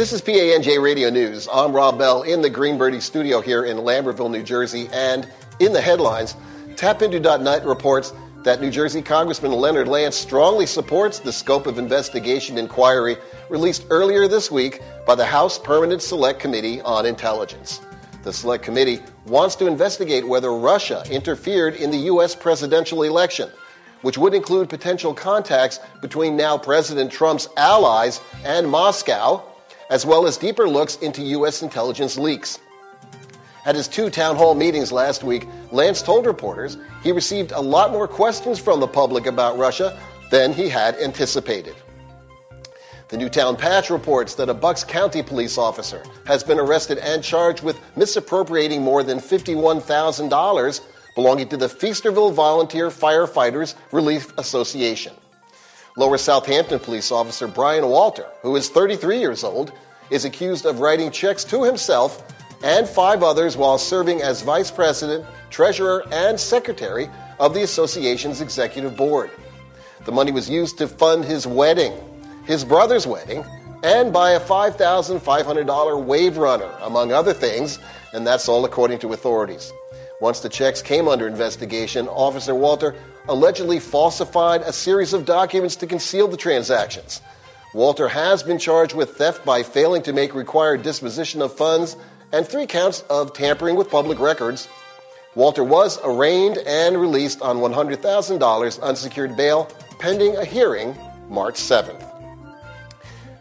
This is PANJ Radio News. I'm Rob Bell in the Greenbirdie studio here in Lambertville, New Jersey. And in the headlines, TapInto.net reports that New Jersey Congressman Leonard Lance strongly supports the scope of investigation inquiry released earlier this week by the House Permanent Select Committee on Intelligence. The Select Committee wants to investigate whether Russia interfered in the U.S. presidential election, which would include potential contacts between now President Trump's allies and Moscow as well as deeper looks into U.S. intelligence leaks. At his two town hall meetings last week, Lance told reporters he received a lot more questions from the public about Russia than he had anticipated. The Newtown Patch reports that a Bucks County police officer has been arrested and charged with misappropriating more than $51,000 belonging to the Feasterville Volunteer Firefighters Relief Association. Lower Southampton police officer Brian Walter, who is 33 years old, is accused of writing checks to himself and five others while serving as vice president, treasurer, and secretary of the association's executive board. The money was used to fund his wedding, his brother's wedding, and buy a $5,500 wave runner, among other things, and that's all according to authorities. Once the checks came under investigation, Officer Walter allegedly falsified a series of documents to conceal the transactions. Walter has been charged with theft by failing to make required disposition of funds and three counts of tampering with public records. Walter was arraigned and released on $100,000 unsecured bail pending a hearing March 7th.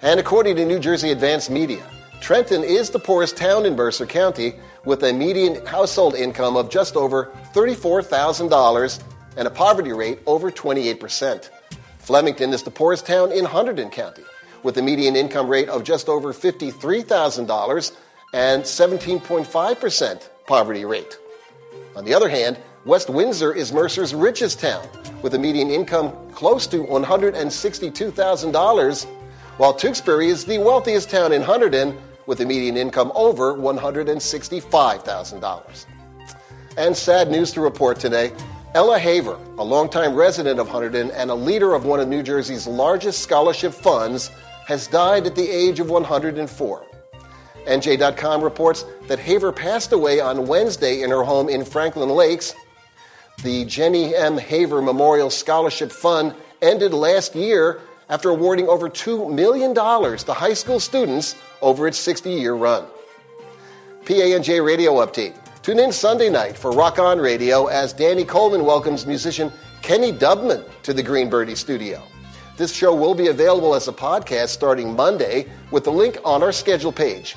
And according to New Jersey Advanced Media, Trenton is the poorest town in Mercer County with a median household income of just over $34,000 and a poverty rate over 28%. Flemington is the poorest town in Hunterdon County, with a median income rate of just over $53,000 and 17.5% poverty rate. On the other hand, West Windsor is Mercer's richest town, with a median income close to $162,000, while Tewksbury is the wealthiest town in Hunterdon, with a median income over $165,000. And sad news to report today Ella Haver, a longtime resident of Hunterdon and a leader of one of New Jersey's largest scholarship funds, has died at the age of 104. NJ.com reports that Haver passed away on Wednesday in her home in Franklin Lakes. The Jenny M. Haver Memorial Scholarship Fund ended last year after awarding over $2 million to high school students over its 60 year run. PANJ Radio Update. Tune in Sunday night for Rock On Radio as Danny Coleman welcomes musician Kenny Dubman to the Green Birdie studio. This show will be available as a podcast starting Monday with the link on our schedule page.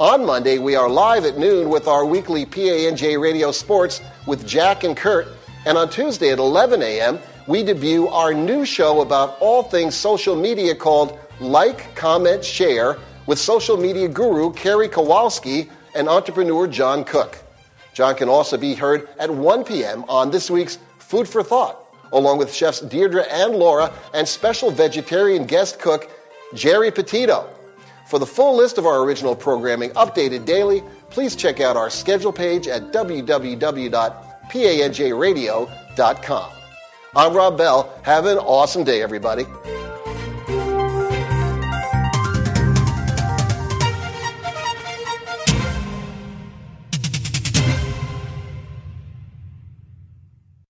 On Monday, we are live at noon with our weekly PANJ Radio Sports with Jack and Kurt. And on Tuesday at 11 a.m., we debut our new show about all things social media called Like, Comment, Share with social media guru Kerry Kowalski and entrepreneur John Cook. John can also be heard at 1 p.m. on this week's Food for Thought, along with chefs Deirdre and Laura and special vegetarian guest cook Jerry Petito. For the full list of our original programming updated daily, please check out our schedule page at www.panjradio.com. I'm Rob Bell. Have an awesome day, everybody.